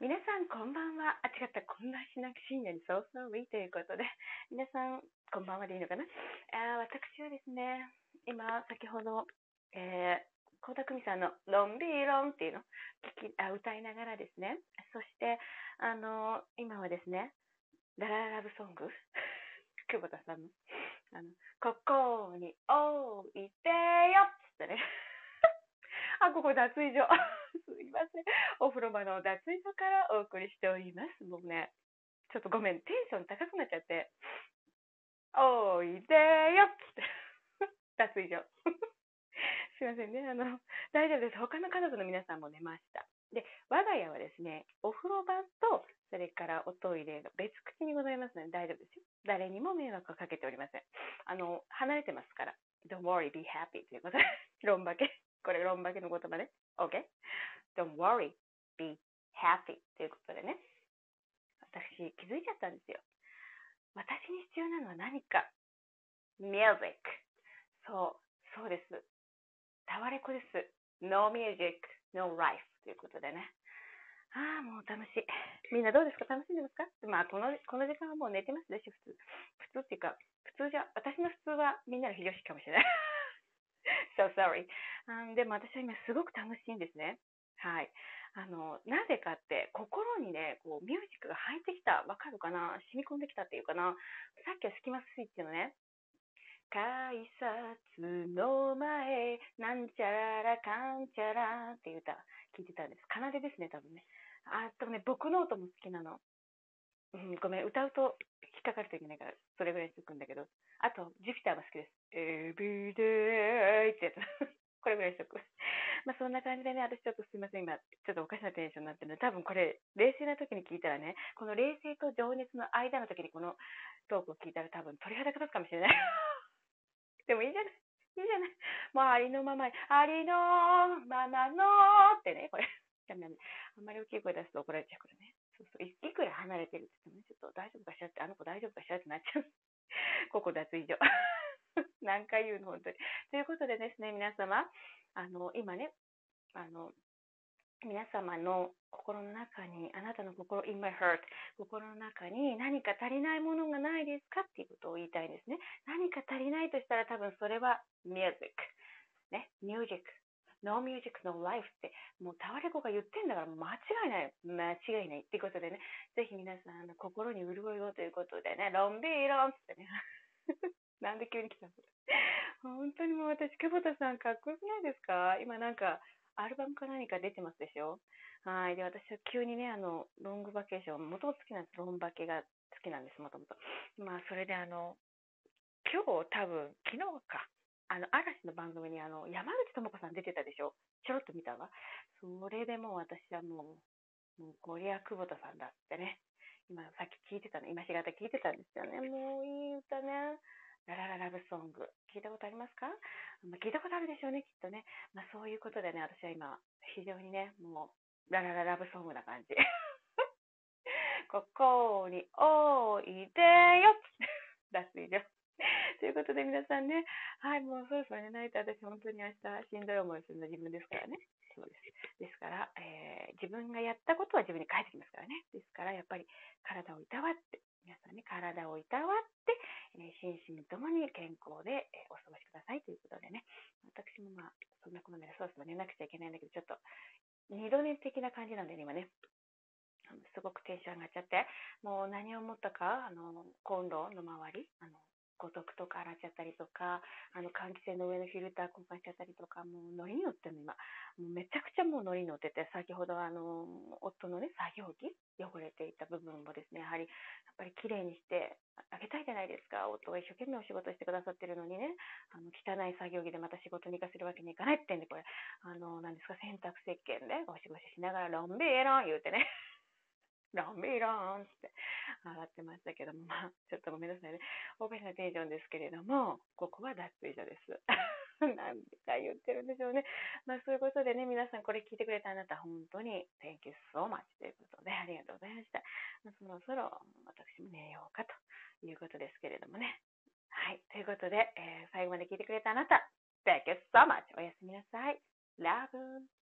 皆さんこんばんは。あ、違った。こんなしなく深夜に早々いということで、皆さんこんばんはでいいのかな？あ私はですね、今、先ほど、えー、倖田來未さんのロンビーロンっていうの？聞きあ歌いながらですね、そして、あの、今はですね、ラララブソング？久保田さんの、あの、ここに置いてよっつってね。あ、ここ脱衣所。すいません。お風呂場の脱衣所からお送りしております。もうね、ちょっとごめん、テンション高くなっちゃって。おいでよっつって。脱衣所。すいませんね。あの、大丈夫です。他の家族の皆さんも寝ました。で、我が家はですね、お風呂場と、それからおトイレが別口にございますので大丈夫ですよ。誰にも迷惑をかけておりません。あの、離れてますから。Don't worry, be happy ということで、論化け。これ、論化けの言葉ね。OK?Don't worry, be happy ということでね。私、気づいちゃったんですよ。私に必要なのは何か。music。そう、そうです。タワレコです。no music, no life ということでね。ああ、もう楽しい。みんなどうですか？楽しんでますか？まあ、この、この時間はもう寝てますでしょ、普通。普通っていうか、普通じゃ、私の普通はみんなの非常識かもしれない。So sorry. でも私は今すごく楽しいんですね。はい。あの、なぜかって、心にね、こう、ミュージックが入ってきた。わかるかな？染み込んできたっていうかな？さっきはスキマスイッチのね、改札の前、なんちゃららかんちゃらっていう歌、聞いてたんです。奏でですね、多分ね。あとね、僕の音も好きなの。うん、ごめん、歌うと引っかかるといけないから、それぐらいにしとくんだけど。あと、ジュピターも好きです。Everyday ってやつ。これぐらいしとく。まあそんな感じでね、私ちょっとすいません、今、ちょっとおかしなテンションになってるので、多分これ、冷静な時に聞いたらね、この冷静と情熱の間の時にこのトークを聞いたら多分鳥肌が立つかもしれない。でもいいじゃない。いいじゃない。もうありのままに、ありのままのってね、これ。あんまり大きい声出すと怒られちゃうからね。そうそう。いくら離れてるって言ってもね、ちょっと大丈夫かしらって、あの子大丈夫かしらってなっちゃう。ここ脱衣所。何回言うの、本当に。ということでですね、皆様、あの、今ね、あの、皆様の心の中に、あなたの心、in my heart、心の中に何か足りないものがないですかっていうことを言いたいんですね。何か足りないとしたら多分それは music。ね、music。No music, no life って、もうタワレコが言ってんだから間違いない。間違いない。っていうことでね、ぜひ皆さん、あの心に潤いをということでね、ロンビーロンってね。なんで急に来たの？本当にもう私、久保田さんかっこよくないですか？今なんか、アルバムか何か出てますでしょ？はい。で、私は急にね、あの、ロングバケーション、もともと好きなんです。ロンバケが好きなんです、もともと。まあ、それであの、今日多分、昨日か、あの、嵐の番組にあの、山口智子さん出てたでしょ？ちょろっと見たわ。それでもう私はもう、もう、こりゃ久保田さんだってね。今、さっき聞いてたの、今しがた聞いてたんですよね。もういい歌ね。ララララブソング。聞いたことありますか、まあ、聞いたことあるでしょうね、きっとね。まあ、そういうことでね、私は今、非常にね、もう、ララララブソングな感じ。ここにおいで。ことで皆さんね、はい、もうそろそろ寝ないと私本当に明日しんどい思いするの自分ですからね。そうです。ですから、えー、自分がやったことは自分に返ってきますからね。ですから、やっぱり体をいたわって、皆さんね、体をいたわって、え心身ともに健康で、えお過ごしくださいということでね、私もまあ、そんなことでそろそろ寝なくちゃいけないんだけど、ちょっと、二度寝的な感じなんでね、今ね。すごくテンション上がっちゃって、もう何を思ったか、あの、コンロの周り、あの、五徳とか洗っちゃったりとか、あの換気扇の上のフィルター交換しちゃったりとか、もうノリに乗ってるの今。もうめちゃくちゃもうノリに乗ってて、先ほどあの、夫のね、作業着、汚れていた部分もですね、やはり、やっぱり綺麗にしてあげたいじゃないですか。夫が一生懸命お仕事してくださってるのにね、あの、汚い作業着でまた仕事に行かせるわけにいかないってんで、これ、あの、何ですか、洗濯石鹸でゴシゴシしながらロンビーロン言うてね。ロンビーロンって上がってましたけども、まあ、ちょっとごめんなさいね。おかしなテンションですけれども、ここは脱衣所です。なんでか言ってるんでしょうね。まあ、そういうことでね、皆さんこれ聞いてくれたあなた、本当に Thank you so much ということで、ありがとうございました。まあ、そろそろ私も寝ようかということですけれどもね。はい。ということで、えー、最後まで聞いてくれたあなた、Thank you so much! おやすみなさい。Love!